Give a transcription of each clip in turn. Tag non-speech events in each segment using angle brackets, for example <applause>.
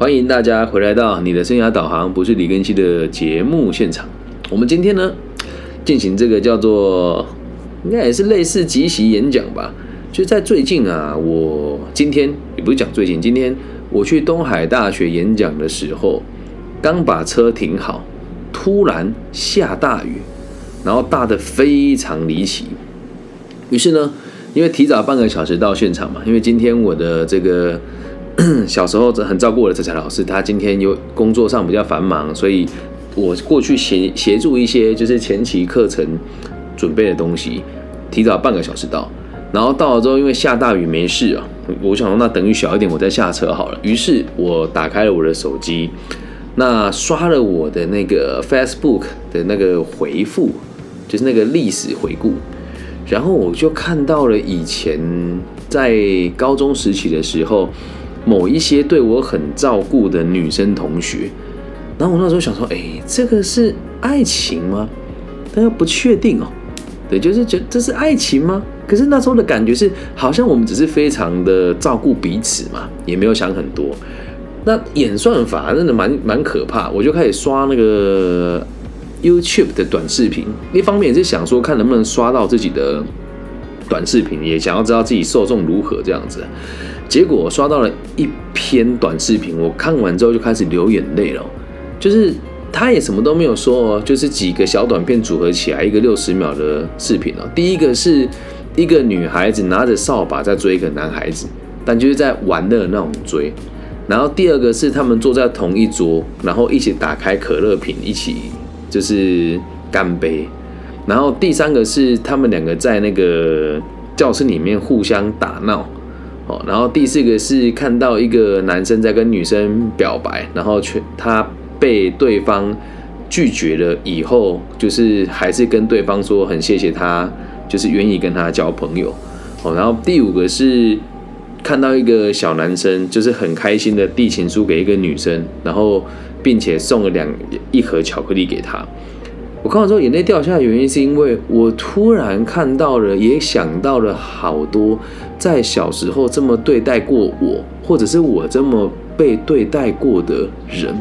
欢迎大家回来到你的生涯导航不是李根熙的节目现场。我们今天呢进行这个叫做应该也是类似即席演讲吧。就在最近啊，我今天也不是讲最近，今天我去东海大学演讲的时候，刚把车停好，突然下大雨，然后大的非常离奇。于是呢，因为提早半个小时到现场嘛，因为今天我的这个 <clears throat> 小时候很照顾我的这才老师，他今天有工作上比较繁忙，所以我过去协协助一些就是前期课程准备的东西，提早半个小时到。然后到了之后，因为下大雨没事啊，我想说那等雨小一点，我再下车好了。于是我打开了我的手机，那刷了我的那个 Facebook 的那个回复，就是那个历史回顾，然后我就看到了以前在高中时期的时候，某一些对我很照顾的女生同学。然后我那时候想说，哎，这个是爱情吗？但又不确定哦。对，就是觉这是爱情吗？可是那时候的感觉是，好像我们只是非常的照顾彼此嘛，也没有想很多。那演算法真的蛮蛮可怕，我就开始刷那个 YouTube 的短视频，一方面也是想说看能不能刷到自己的短视频，也想要知道自己受众如何这样子。结果我刷到了一篇短视频，我看完之后就开始流眼泪了。就是他也什么都没有说哦，就是几个小短片组合起来一个六十秒的视频哦。第一个是。一个女孩子拿着扫把在追一个男孩子，但就是在玩乐那种追。然后第二个是他们坐在同一桌，然后一起打开可乐瓶，一起就是干杯。然后第三个是他们两个在那个教室里面互相打闹。哦，然后第四个是看到一个男生在跟女生表白，然后却他被对方拒绝了，以后就是还是跟对方说很谢谢他。就是愿意跟他交朋友，哦，然后第五个是看到一个小男生，就是很开心的递情书给一个女生，然后并且送了两一盒巧克力给他。我看完之后眼泪掉下来，原因是因为我突然看到了，也想到了好多在小时候这么对待过我，或者是我这么被对待过的人。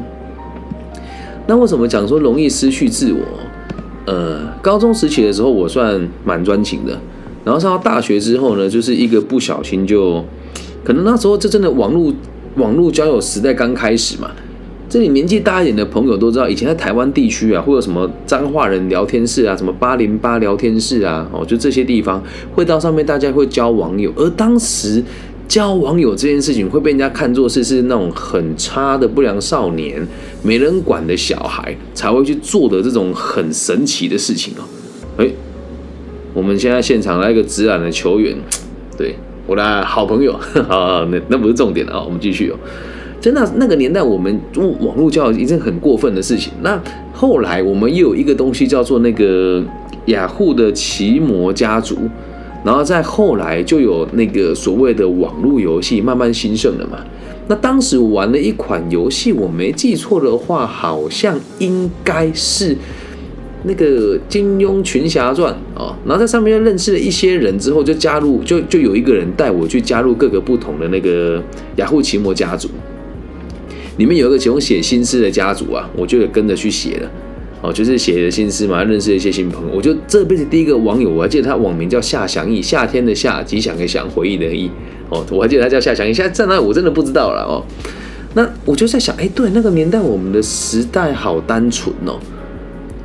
那为什么讲说容易失去自我？呃，高中时期的时候，我算蛮专情的。然后上到大学之后呢，就是一个不小心就，可能那时候这真的网络网络交友时代刚开始嘛。这里年纪大一点的朋友都知道，以前在台湾地区啊，会有什么脏话人聊天室啊，什么八零八聊天室啊，哦，就这些地方会到上面，大家会交网友。而当时。交网友这件事情会被人家看作是是那种很差的不良少年、没人管的小孩才会去做的这种很神奇的事情哦。哎，我们现在现场来一个直男的球员，对我的好朋友 <laughs> 好，那那不是重点啊，我们继续哦。在那那个年代，我们网络交友一件很过分的事情。那后来我们又有一个东西叫做那个雅虎的奇魔家族。然后再后来就有那个所谓的网络游戏慢慢兴盛了嘛。那当时玩了一款游戏，我没记错的话，好像应该是那个《金庸群侠传》啊。然后在上面又认识了一些人之后，就加入，就就有一个人带我去加入各个不同的那个雅虎奇摩家族。里面有一个其中写新诗的家族啊，我就也跟着去写了。哦，就是写的新诗嘛，认识一些新朋友。我就这辈子第一个网友，我还记得他网名叫夏祥义，夏天的夏，吉祥的祥，回忆的忆。哦，我还记得他叫夏祥义。现在在哪我真的不知道了哦。那我就在想，哎，对，那个年代我们的时代好单纯哦。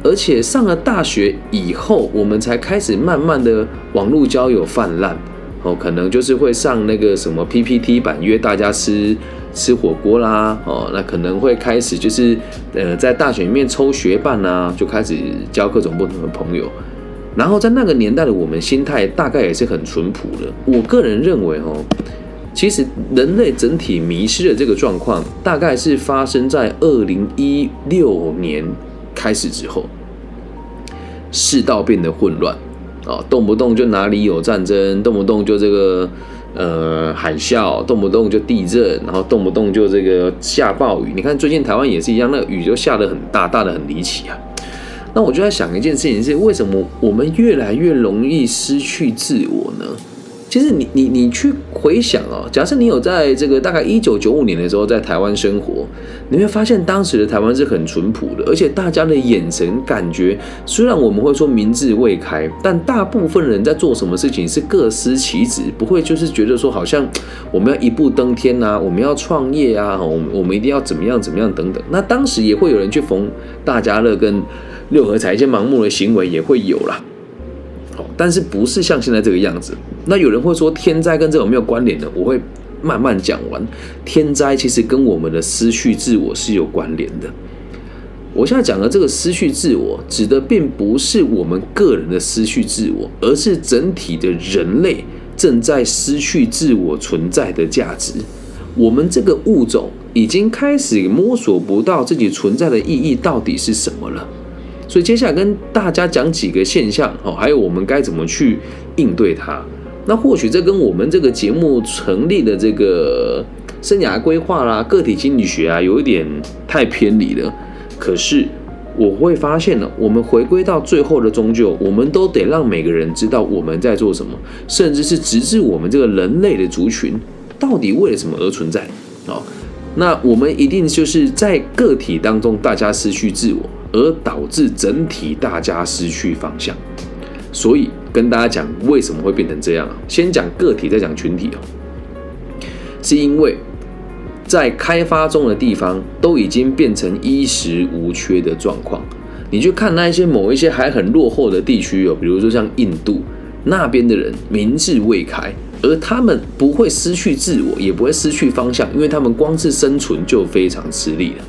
而且上了大学以后，我们才开始慢慢的网络交友泛滥。哦，可能就是会上那个什么 PPT 版约大家吃。吃火锅啦，哦，那可能会开始就是，呃，在大学里面抽学伴啊，就开始交各种不同的朋友。然后在那个年代的我们心态大概也是很淳朴的。我个人认为哦，其实人类整体迷失的这个状况，大概是发生在二零一六年开始之后，世道变得混乱啊，动不动就哪里有战争，动不动就这个。呃，海啸动不动就地震，然后动不动就这个下暴雨。你看最近台湾也是一样，那个雨就下得很大，大的很离奇啊。那我就在想一件事情是，为什么我们越来越容易失去自我呢？其实你你你去回想哦，假设你有在这个大概一九九五年的时候在台湾生活，你会发现当时的台湾是很淳朴的，而且大家的眼神感觉，虽然我们会说民智未开，但大部分人在做什么事情是各司其职，不会就是觉得说好像我们要一步登天啊，我们要创业啊，我们我们一定要怎么样怎么样等等。那当时也会有人去逢大家乐跟六合彩一些盲目的行为也会有啦。但是不是像现在这个样子？那有人会说天灾跟这有没有关联呢？我会慢慢讲完。天灾其实跟我们的失去自我是有关联的。我现在讲的这个失去自我，指的并不是我们个人的失去自我，而是整体的人类正在失去自我存在的价值。我们这个物种已经开始摸索不到自己存在的意义到底是什么了。所以接下来跟大家讲几个现象哦，还有我们该怎么去应对它。那或许这跟我们这个节目成立的这个生涯规划啦、个体心理学啊，有一点太偏离了。可是我会发现呢，我们回归到最后的终究，我们都得让每个人知道我们在做什么，甚至是直至我们这个人类的族群到底为了什么而存在啊。那我们一定就是在个体当中，大家失去自我，而导致整体大家失去方向。所以跟大家讲，为什么会变成这样啊？先讲个体，再讲群体哦。是因为在开发中的地方都已经变成衣食无缺的状况。你去看那一些某一些还很落后的地区哦，比如说像印度那边的人，民智未开。而他们不会失去自我，也不会失去方向，因为他们光是生存就非常吃力了。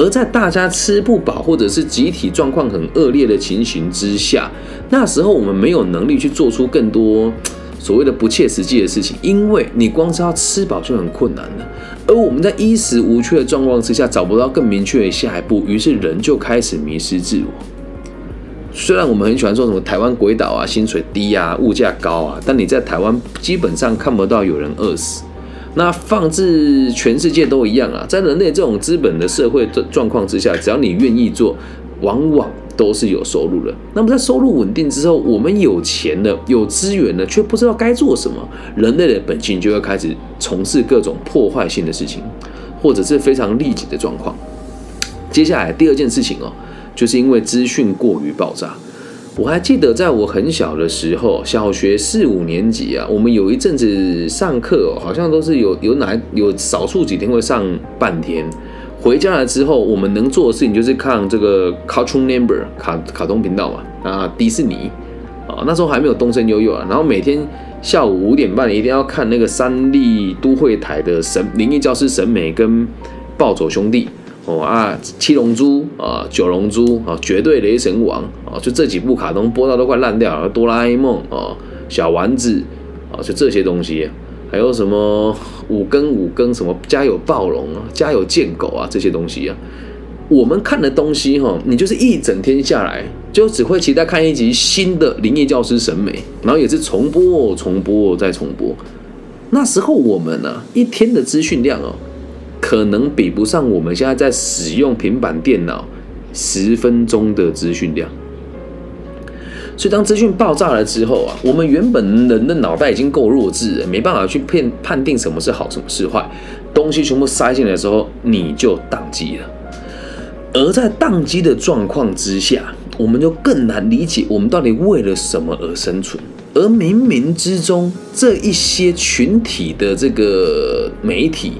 而在大家吃不饱或者是集体状况很恶劣的情形之下，那时候我们没有能力去做出更多所谓的不切实际的事情，因为你光是要吃饱就很困难了。而我们在衣食无缺的状况之下，找不到更明确的下一步，于是人就开始迷失自我。虽然我们很喜欢说什么台湾鬼岛啊，薪水低啊，物价高啊，但你在台湾基本上看不到有人饿死。那放置全世界都一样啊，在人类这种资本的社会状况之下，只要你愿意做，往往都是有收入的。那么在收入稳定之后，我们有钱了，有资源了，却不知道该做什么，人类的本性就会开始从事各种破坏性的事情，或者是非常利己的状况。接下来第二件事情哦。就是因为资讯过于爆炸，我还记得在我很小的时候，小学四五年级啊，我们有一阵子上课，好像都是有有哪有少数几天会上半天，回家了之后，我们能做的事情就是看这个 Cartoon Number 卡卡通频道嘛，啊，迪士尼啊，那时候还没有东森悠悠啊，然后每天下午五点半一定要看那个三立都会台的神灵异教师神美跟暴走兄弟。哦啊，七龙珠啊，九龙珠啊，绝对雷神王啊，就这几部卡通播到都快烂掉了。哆啦 A 梦啊，小丸子啊，就这些东西，还有什么五更五更什么家有暴龙啊，家有贱狗啊，这些东西啊，我们看的东西哈，你就是一整天下来就只会期待看一集新的灵异教师审美，然后也是重播重播再重播。那时候我们呢，一天的资讯量哦。可能比不上我们现在在使用平板电脑十分钟的资讯量，所以当资讯爆炸了之后啊，我们原本人的脑袋已经够弱智了，没办法去判判定什么是好，什么是坏，东西全部塞进来的时候，你就宕机了。而在宕机的状况之下，我们就更难理解我们到底为了什么而生存。而冥冥之中，这一些群体的这个媒体。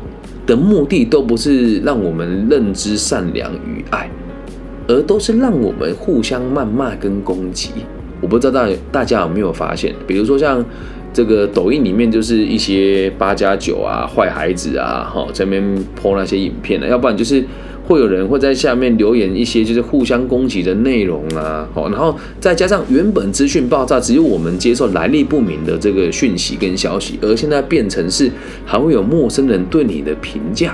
的目的都不是让我们认知善良与爱，而都是让我们互相谩骂跟攻击。我不知道大大家有没有发现，比如说像这个抖音里面就是一些八加九啊、坏孩子啊，哈，在那边播那些影片啊，要不然就是。会有人会在下面留言一些就是互相攻击的内容啊，好，然后再加上原本资讯爆炸，只有我们接受来历不明的这个讯息跟消息，而现在变成是还会有陌生人对你的评价。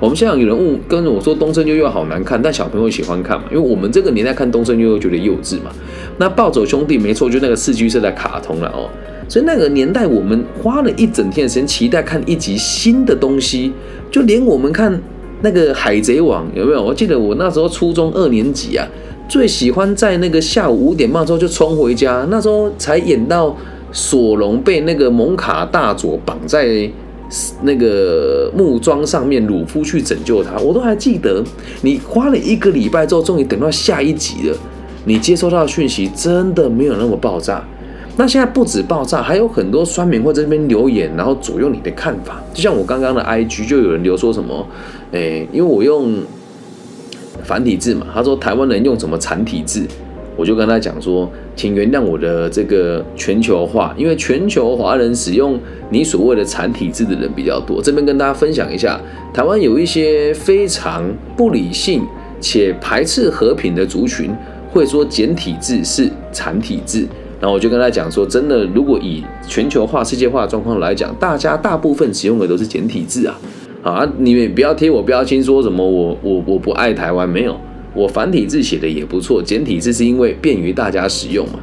我们现在有人问跟我说东森悠悠好难看，但小朋友喜欢看嘛？因为我们这个年代看东森悠悠觉得幼稚嘛。那暴走兄弟没错，就那个四 G 色的卡通了哦。所以那个年代我们花了一整天的时间期待看一集新的东西，就连我们看。那个海贼王有没有？我记得我那时候初中二年级啊，最喜欢在那个下午五点半之后就冲回家。那时候才演到索隆被那个蒙卡大佐绑在那个木桩上面，鲁夫去拯救他，我都还记得。你花了一个礼拜之后，终于等到下一集了，你接收到的讯息真的没有那么爆炸。那现在不止爆炸，还有很多酸民会在这边留言，然后左右你的看法。就像我刚刚的 IG 就有人留说什么，诶，因为我用繁体字嘛，他说台湾人用什么繁体字，我就跟他讲说，请原谅我的这个全球化，因为全球华人使用你所谓的繁体字的人比较多。这边跟大家分享一下，台湾有一些非常不理性且排斥和平的族群，会说简体字是繁体字。然后我就跟他讲说，真的，如果以全球化、世界化的状况来讲，大家大部分使用的都是简体字啊，啊，你们不要贴我标签说什么我我我不爱台湾，没有，我繁体字写的也不错，简体字是因为便于大家使用嘛。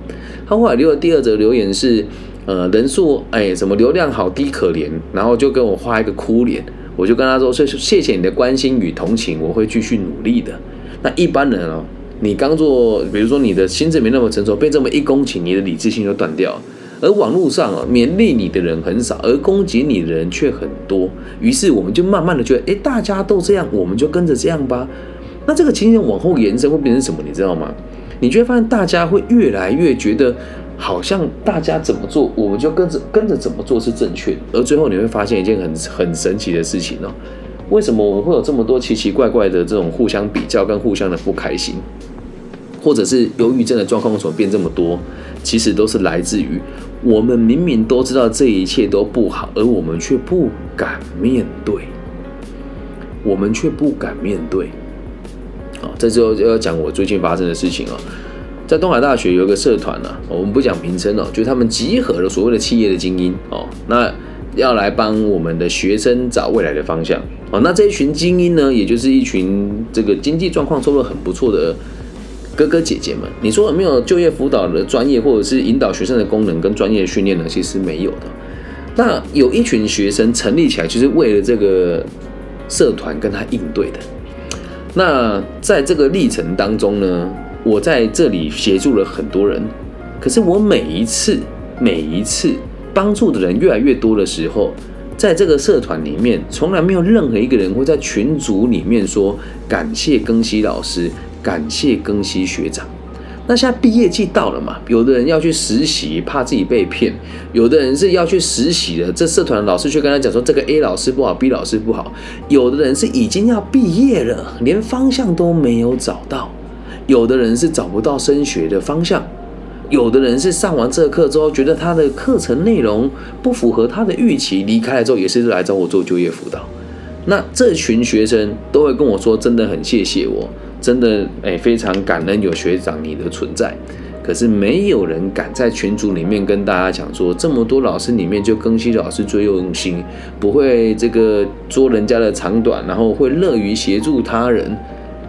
他后来留的第二则留言是，呃，人数哎，什么流量好低可怜，然后就跟我画一个哭脸，我就跟他说，谢谢谢你的关心与同情，我会继续努力的。那一般人哦。你刚做，比如说你的心智没那么成熟，被这么一攻击，你的理智性就断掉。而网络上啊，勉励你的人很少，而攻击你的人却很多。于是我们就慢慢的觉得，哎，大家都这样，我们就跟着这样吧。那这个情形往后延伸会变成什么？你知道吗？你就会发现大家会越来越觉得，好像大家怎么做，我们就跟着跟着怎么做是正确的。而最后你会发现一件很很神奇的事情哦，为什么我们会有这么多奇奇怪怪的这种互相比较跟互相的不开心？或者是忧郁症的状况为什么变这么多？其实都是来自于我们明明都知道这一切都不好，而我们却不敢面对。我们却不敢面对。啊，这之后就要讲我最近发生的事情啊。在东海大学有一个社团呢，我们不讲名称哦，就他们集合了所谓的企业的精英哦，那要来帮我们的学生找未来的方向哦。那这一群精英呢，也就是一群这个经济状况收入很不错的。哥哥姐姐们，你说有没有就业辅导的专业，或者是引导学生的功能跟专业训练呢？其实没有的。那有一群学生成立起来，就是为了这个社团跟他应对的。那在这个历程当中呢，我在这里协助了很多人。可是我每一次每一次帮助的人越来越多的时候，在这个社团里面，从来没有任何一个人会在群组里面说感谢庚希老师。感谢庚希学长。那现在毕业季到了嘛？有的人要去实习，怕自己被骗；有的人是要去实习的，这社团老师却跟他讲说这个 A 老师不好，B 老师不好。有的人是已经要毕业了，连方向都没有找到；有的人是找不到升学的方向；有的人是上完这课之后，觉得他的课程内容不符合他的预期，离开了之后也是来找我做就业辅导。那这群学生都会跟我说，真的很谢谢我。真的哎，非常感恩有学长你的存在，可是没有人敢在群组里面跟大家讲说，这么多老师里面就庚希老师最用心，不会这个捉人家的长短，然后会乐于协助他人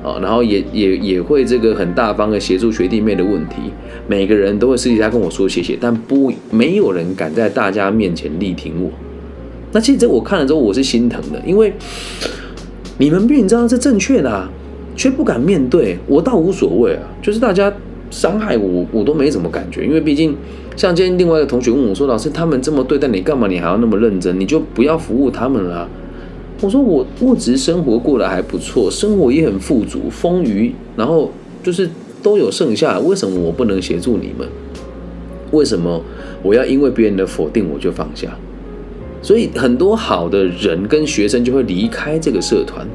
啊，然后也也也会这个很大方的协助学弟妹的问题，每个人都会私底下跟我说谢谢，但不没有人敢在大家面前力挺我。那其实我看了之后我是心疼的，因为你们明明知道是正确的。啊。却不敢面对，我倒无所谓啊，就是大家伤害我，我都没什么感觉，因为毕竟像今天另外一个同学问我说：“老师，他们这么对待你，干嘛你还要那么认真？你就不要服务他们了。”我说：“我物质生活过得还不错，生活也很富足，丰腴，然后就是都有剩下，为什么我不能协助你们？为什么我要因为别人的否定我就放下？所以很多好的人跟学生就会离开这个社团。”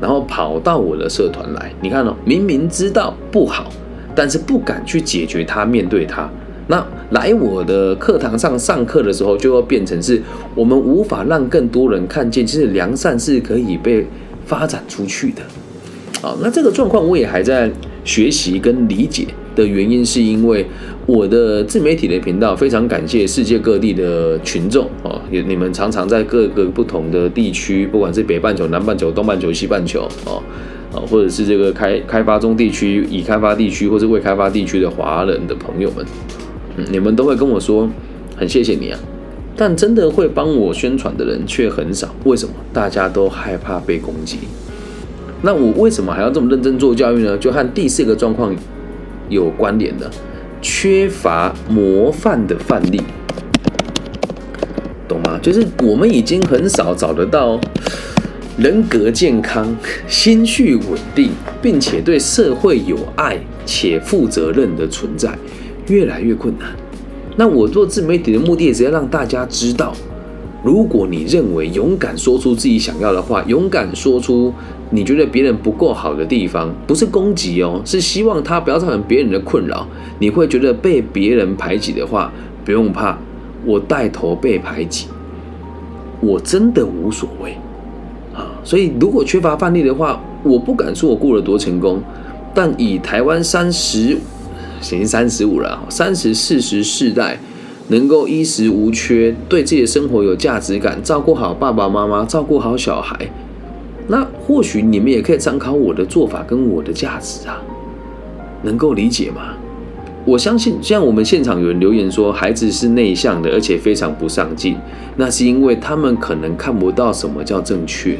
然后跑到我的社团来，你看哦，明明知道不好，但是不敢去解决它，面对它。那来我的课堂上上课的时候，就要变成是我们无法让更多人看见，其实良善是可以被发展出去的。好，那这个状况我也还在学习跟理解的原因，是因为。我的自媒体的频道非常感谢世界各地的群众哦，也你们常常在各个不同的地区，不管是北半球、南半球、东半球、西半球哦，啊，或者是这个开开发中地区、已开发地区或是未开发地区的华人的朋友们，你们都会跟我说很谢谢你啊，但真的会帮我宣传的人却很少，为什么？大家都害怕被攻击。那我为什么还要这么认真做教育呢？就和第四个状况有关联的。缺乏模范的范例，懂吗？就是我们已经很少找得到人格健康、心绪稳定，并且对社会有爱且负责任的存在，越来越困难。那我做自媒体的目的，也是要让大家知道，如果你认为勇敢说出自己想要的话，勇敢说出你觉得别人不够好的地方，不是攻击哦，是希望他不要造成别人的困扰。你会觉得被别人排挤的话，不用怕，我带头被排挤，我真的无所谓啊。所以如果缺乏范例的话，我不敢说我过得多成功，但以台湾三十。已经三十五了，三十四十世代能够衣食无缺，对自己的生活有价值感，照顾好爸爸妈妈，照顾好小孩，那或许你们也可以参考我的做法跟我的价值啊，能够理解吗？我相信，像我们现场有人留言说孩子是内向的，而且非常不上进，那是因为他们可能看不到什么叫正确，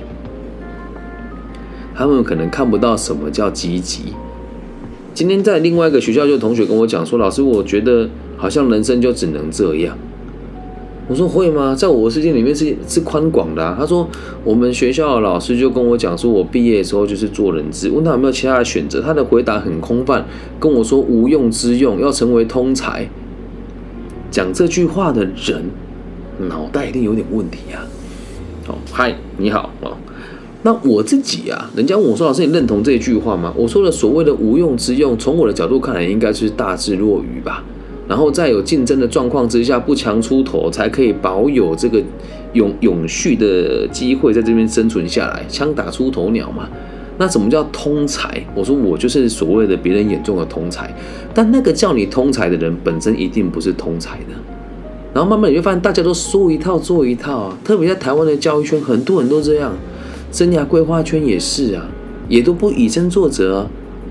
他们可能看不到什么叫积极。今天在另外一个学校，就同学跟我讲说：“老师，我觉得好像人生就只能这样。”我说：“会吗？在我的世界里面是是宽广的。”他说：“我们学校的老师就跟我讲说，我毕业的时候就是做人质。问他有没有其他的选择，他的回答很空泛，跟我说无用之用，要成为通才。讲这句话的人脑袋一定有点问题啊！哦，嗨，你好哦。”那我自己啊，人家问我说：“老师，你认同这句话吗？”我说的所谓的无用之用，从我的角度看来，应该是大智若愚吧。然后在有竞争的状况之下，不强出头，才可以保有这个永永续的机会，在这边生存下来，枪打出头鸟嘛。那什么叫通才？我说我就是所谓的别人眼中的通才，但那个叫你通才的人，本身一定不是通才的。然后慢慢你就发现，大家都说一套做一套啊，特别在台湾的教育圈，很多人都这样。生涯规划圈也是啊，也都不以身作则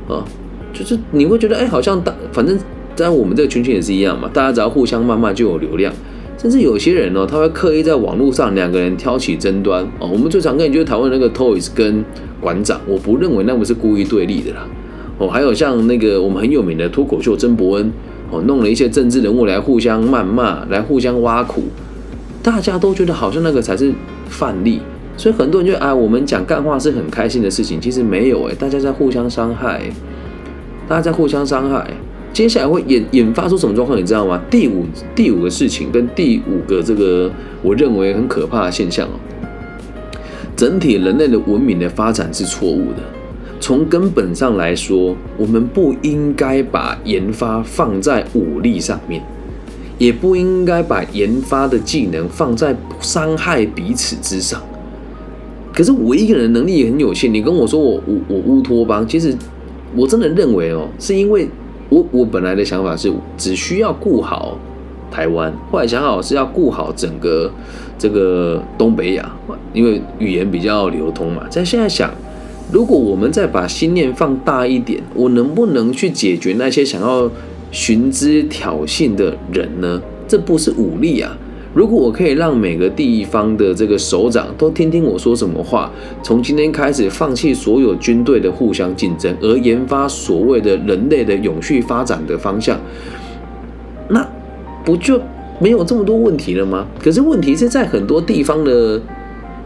啊，啊，就是你会觉得哎，好像大，反正在我们这个圈圈也是一样嘛，大家只要互相谩骂就有流量，甚至有些人哦，他会刻意在网络上两个人挑起争端哦。我们最常跟你就是讨论那个 Toys 跟馆长，我不认为那不是故意对立的啦。哦，还有像那个我们很有名的脱口秀曾伯恩哦，弄了一些政治人物来互相谩骂，来互相挖苦，大家都觉得好像那个才是范例。所以很多人就啊，我们讲干话是很开心的事情，其实没有哎，大家在互相伤害，大家在互相伤害。接下来会引引发出什么状况，你知道吗？第五第五个事情跟第五个这个我认为很可怕的现象哦，整体人类的文明的发展是错误的。从根本上来说，我们不应该把研发放在武力上面，也不应该把研发的技能放在伤害彼此之上。可是我一个人能力也很有限，你跟我说我我我乌托邦，其实我真的认为哦，是因为我我本来的想法是只需要顾好台湾，后来想好是要顾好整个这个东北亚，因为语言比较流通嘛。在现在想，如果我们再把心念放大一点，我能不能去解决那些想要寻之挑衅的人呢？这不是武力啊。如果我可以让每个地方的这个首长都听听我说什么话，从今天开始放弃所有军队的互相竞争，而研发所谓的人类的永续发展的方向，那不就没有这么多问题了吗？可是问题是在很多地方的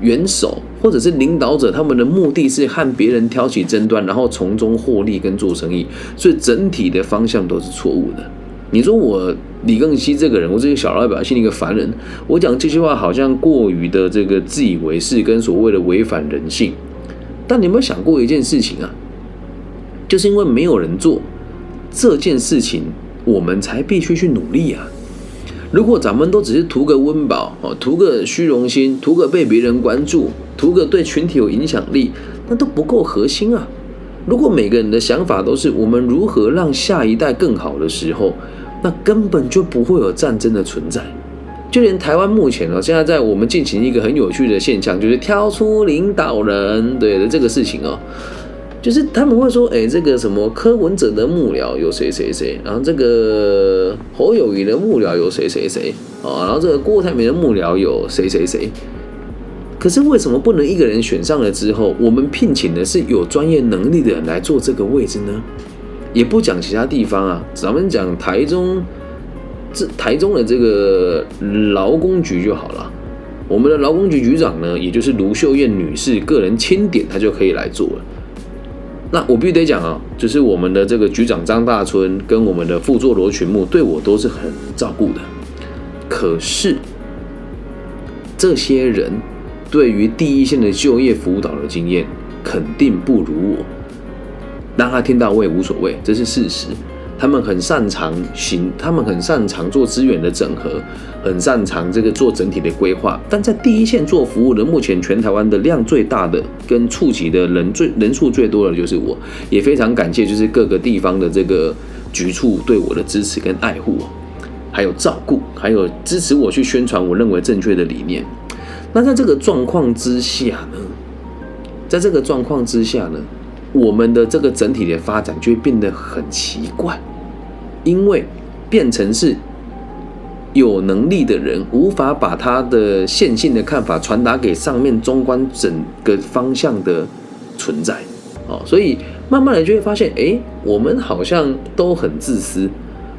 元首或者是领导者，他们的目的是和别人挑起争端，然后从中获利跟做生意，所以整体的方向都是错误的。你说我李更新这个人，我这个小老百姓一个凡人，我讲这句话好像过于的这个自以为是，跟所谓的违反人性。但你有没有想过一件事情啊？就是因为没有人做这件事情，我们才必须去努力啊。如果咱们都只是图个温饱哦，图个虚荣心，图个被别人关注，图个对群体有影响力，那都不够核心啊。如果每个人的想法都是我们如何让下一代更好的时候，那根本就不会有战争的存在。就连台湾目前哦，现在在我们进行一个很有趣的现象，就是挑出领导人对的这个事情哦，就是他们会说，哎，这个什么柯文哲的幕僚有谁谁谁，然后这个侯友谊的幕僚有谁谁谁啊，然后这个郭台铭的幕僚有谁谁谁。可是为什么不能一个人选上了之后，我们聘请的是有专业能力的人来做这个位置呢？也不讲其他地方啊，咱们讲台中，这台中的这个劳工局就好了。我们的劳工局局长呢，也就是卢秀燕女士个人钦点，她就可以来做了。那我必须得讲啊，就是我们的这个局长张大春跟我们的副座罗群木对我都是很照顾的。可是这些人对于第一线的就业辅导的经验肯定不如我。让他听到我也无所谓，这是事实。他们很擅长行，他们很擅长做资源的整合，很擅长这个做整体的规划。但在第一线做服务的，目前全台湾的量最大的、跟触及的人最人数最多的就是我，也非常感谢就是各个地方的这个局处对我的支持跟爱护，还有照顾，还有支持我去宣传我认为正确的理念。那在这个状况之下呢，在这个状况之下呢，我们的这个整体的发展就会变得很奇怪。因为变成是有能力的人无法把他的线性的看法传达给上面中观整个方向的存在，哦，所以慢慢的就会发现，哎，我们好像都很自私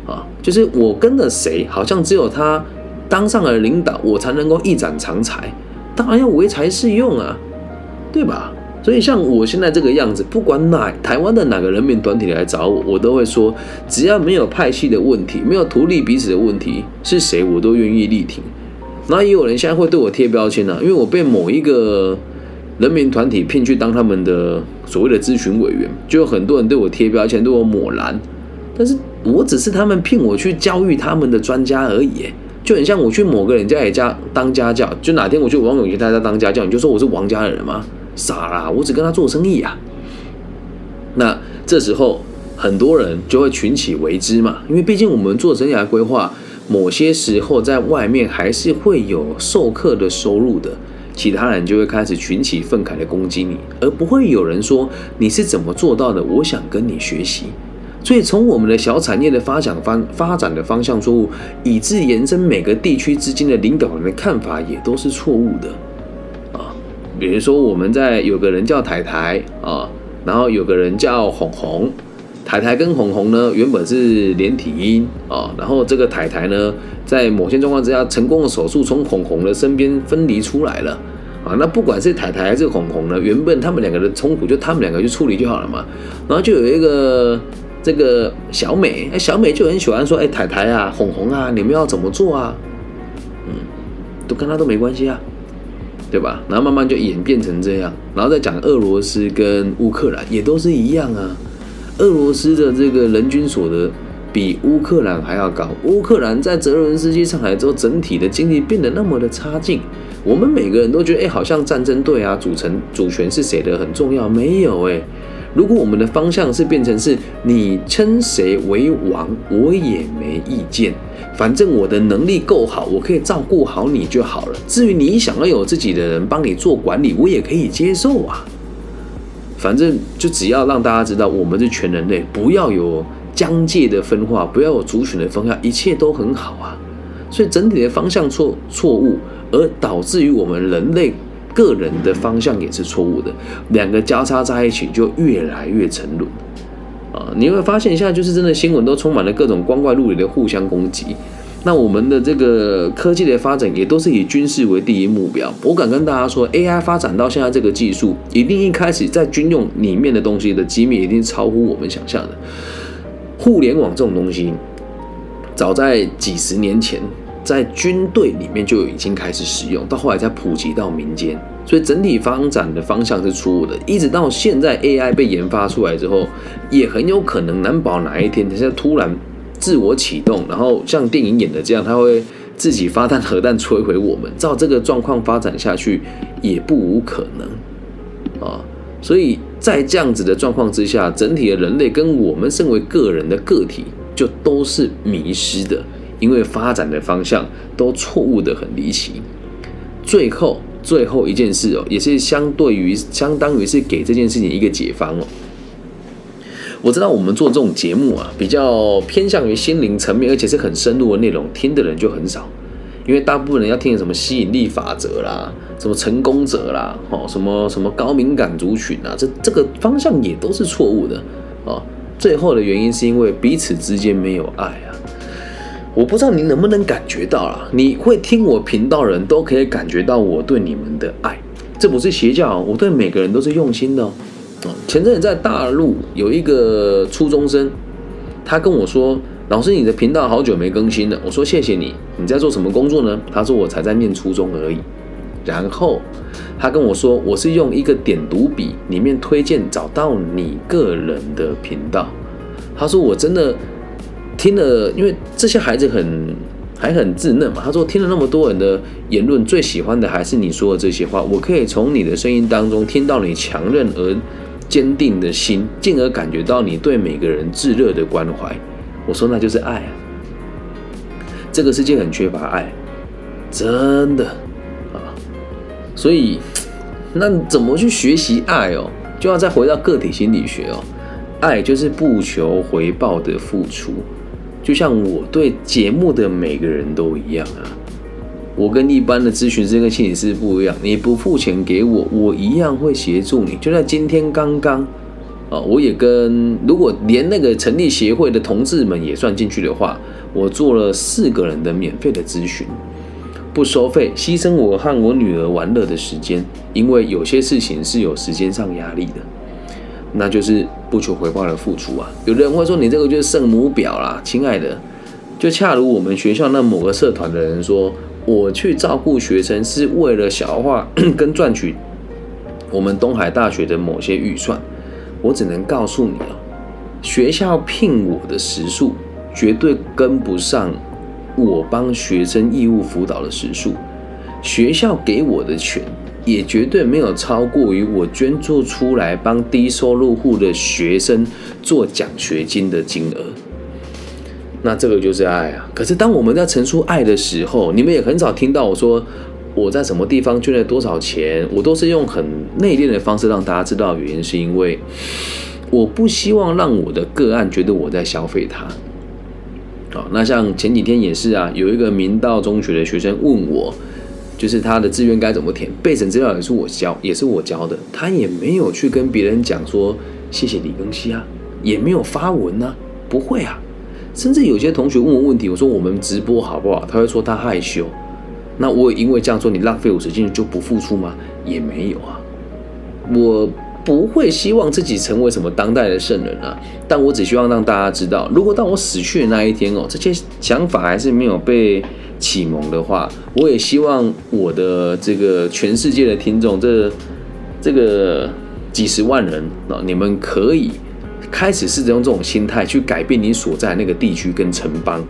啊，就是我跟了谁，好像只有他当上了领导，我才能够一展长才，当然要唯才是用啊，对吧？所以像我现在这个样子，不管哪台湾的哪个人民团体来找我，我都会说，只要没有派系的问题，没有图利彼此的问题，是谁我都愿意力挺。那也有人现在会对我贴标签呢，因为我被某一个人民团体骗去当他们的所谓的咨询委员，就有很多人对我贴标签，对我抹蓝。但是我只是他们聘我去教育他们的专家而已，就很像我去某个人家里家当家教，就哪天我去王永杰他家当家教，你就说我是王家的人吗？傻啦！我只跟他做生意啊。那这时候很多人就会群起为之嘛，因为毕竟我们做生涯规划，某些时候在外面还是会有授课的收入的，其他人就会开始群起愤慨的攻击你，而不会有人说你是怎么做到的，我想跟你学习。所以从我们的小产业的发展方发展的方向错误，以致延伸每个地区之间的领导人的看法也都是错误的。比如说，我们在有个人叫台台啊，然后有个人叫红红，台台跟红红呢原本是连体婴啊，然后这个台台呢在某些状况之下成功的手术从红红的身边分离出来了啊，那不管是台台还是红红呢，原本他们两个的冲突就他们两个去处理就好了嘛，然后就有一个这个小美，哎，小美就很喜欢说，哎，台台啊，红红啊，你们要怎么做啊？嗯，都跟他都没关系啊。对吧？然后慢慢就演变成这样，然后再讲俄罗斯跟乌克兰也都是一样啊。俄罗斯的这个人均所得比乌克兰还要高，乌克兰在泽伦斯基上台之后，整体的经济变得那么的差劲。我们每个人都觉得，哎，好像战争队啊，组成主权是谁的很重要，没有哎。如果我们的方向是变成是你称谁为王，我也没意见。反正我的能力够好，我可以照顾好你就好了。至于你想要有自己的人帮你做管理，我也可以接受啊。反正就只要让大家知道我们是全人类，不要有疆界的分化，不要有族群的分化，一切都很好啊。所以整体的方向错错误，而导致于我们人类个人的方向也是错误的，两个交叉在一起就越来越沉沦。啊，你会发现现在就是真的新闻都充满了各种光怪陆离的互相攻击。那我们的这个科技的发展也都是以军事为第一目标。我敢跟大家说，AI 发展到现在这个技术，一定一开始在军用里面的东西的机密一定超乎我们想象的。互联网这种东西，早在几十年前。在军队里面就已经开始使用，到后来再普及到民间，所以整体发展的方向是错误的。一直到现在 AI 被研发出来之后，也很有可能难保哪一天它突然自我启动，然后像电影演的这样，它会自己发弹核弹摧毁我们。照这个状况发展下去，也不无可能啊。所以在这样子的状况之下，整体的人类跟我们身为个人的个体，就都是迷失的。因为发展的方向都错误的很离奇，最后最后一件事哦，也是相对于相当于是给这件事情一个解方哦。我知道我们做这种节目啊，比较偏向于心灵层面，而且是很深入的内容，听的人就很少。因为大部分人要听什么吸引力法则啦，什么成功者啦，哦，什么什么高敏感族群啊，这这个方向也都是错误的哦。最后的原因是因为彼此之间没有爱啊。我不知道你能不能感觉到啦，你会听我频道人都可以感觉到我对你们的爱，这不是邪教，我对每个人都是用心的哦。前阵子在大陆有一个初中生，他跟我说：“老师，你的频道好久没更新了。”我说：“谢谢你，你在做什么工作呢？”他说：“我才在念初中而已。”然后他跟我说：“我是用一个点读笔里面推荐找到你个人的频道。”他说：“我真的。”听了，因为这些孩子很还很稚嫩嘛。他说听了那么多人的言论，最喜欢的还是你说的这些话。我可以从你的声音当中听到你强韧而坚定的心，进而感觉到你对每个人炙热的关怀。我说那就是爱啊！这个世界很缺乏爱，真的啊。所以那怎么去学习爱哦？就要再回到个体心理学哦。爱就是不求回报的付出。就像我对节目的每个人都一样啊，我跟一般的咨询师跟心理师不一样，你不付钱给我，我一样会协助你。就在今天刚刚，啊，我也跟如果连那个成立协会的同志们也算进去的话，我做了四个人的免费的咨询，不收费，牺牲我和我女儿玩乐的时间，因为有些事情是有时间上压力的。那就是不求回报的付出啊！有的人会说你这个就是圣母婊啦，亲爱的，就恰如我们学校那某个社团的人说，我去照顾学生是为了消化 <coughs> 跟赚取我们东海大学的某些预算。我只能告诉你啊，学校聘我的时数绝对跟不上我帮学生义务辅导的时数，学校给我的钱。也绝对没有超过于我捐助出来帮低收入户的学生做奖学金的金额。那这个就是爱啊！可是当我们在陈述爱的时候，你们也很少听到我说我在什么地方捐了多少钱，我都是用很内敛的方式让大家知道。原因是因为我不希望让我的个案觉得我在消费他。好，那像前几天也是啊，有一个明道中学的学生问我。就是他的志愿该怎么填，备审资料也是我教，也是我教的。他也没有去跟别人讲说谢谢李庚希啊，也没有发文呢，不会啊。甚至有些同学问我问题，我说我们直播好不好？他会说他害羞。那我因为这样说，你浪费我时间就不付出吗？也没有啊。我不会希望自己成为什么当代的圣人啊，但我只希望让大家知道，如果当我死去的那一天哦，这些想法还是没有被。启蒙的话，我也希望我的这个全世界的听众，这这个几十万人啊，你们可以开始试着用这种心态去改变你所在那个地区跟城邦。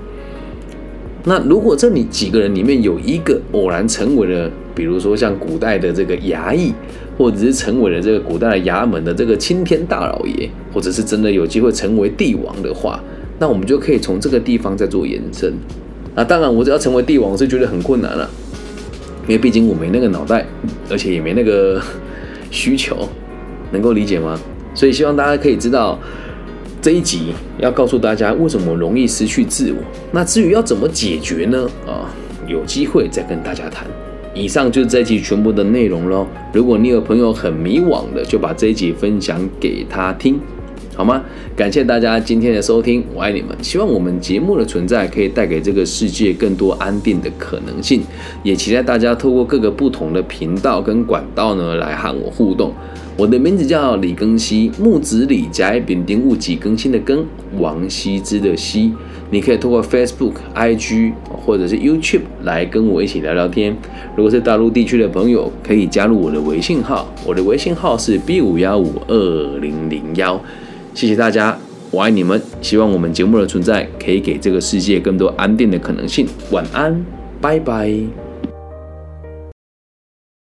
那如果这里几个人里面有一个偶然成为了，比如说像古代的这个衙役，或者是成为了这个古代的衙门的这个青天大老爷，或者是真的有机会成为帝王的话，那我们就可以从这个地方再做延伸。那当然，我只要成为帝王是觉得很困难了，因为毕竟我没那个脑袋，而且也没那个需求，能够理解吗？所以希望大家可以知道这一集要告诉大家为什么容易失去自我。那至于要怎么解决呢？啊，有机会再跟大家谈。以上就是这一集全部的内容喽。如果你有朋友很迷惘的，就把这一集分享给他听。好吗？感谢大家今天的收听，我爱你们。希望我们节目的存在可以带给这个世界更多安定的可能性，也期待大家透过各个不同的频道跟管道呢来和我互动。我的名字叫李更新，木子李甲丙丁戊己更新的更，王羲之的羲。你可以透过 Facebook、IG 或者是 YouTube 来跟我一起聊聊天。如果是大陆地区的朋友，可以加入我的微信号，我的微信号是 B 五幺五二零零幺。谢谢大家，我爱你们。希望我们节目的存在可以给这个世界更多安定的可能性。晚安，拜拜。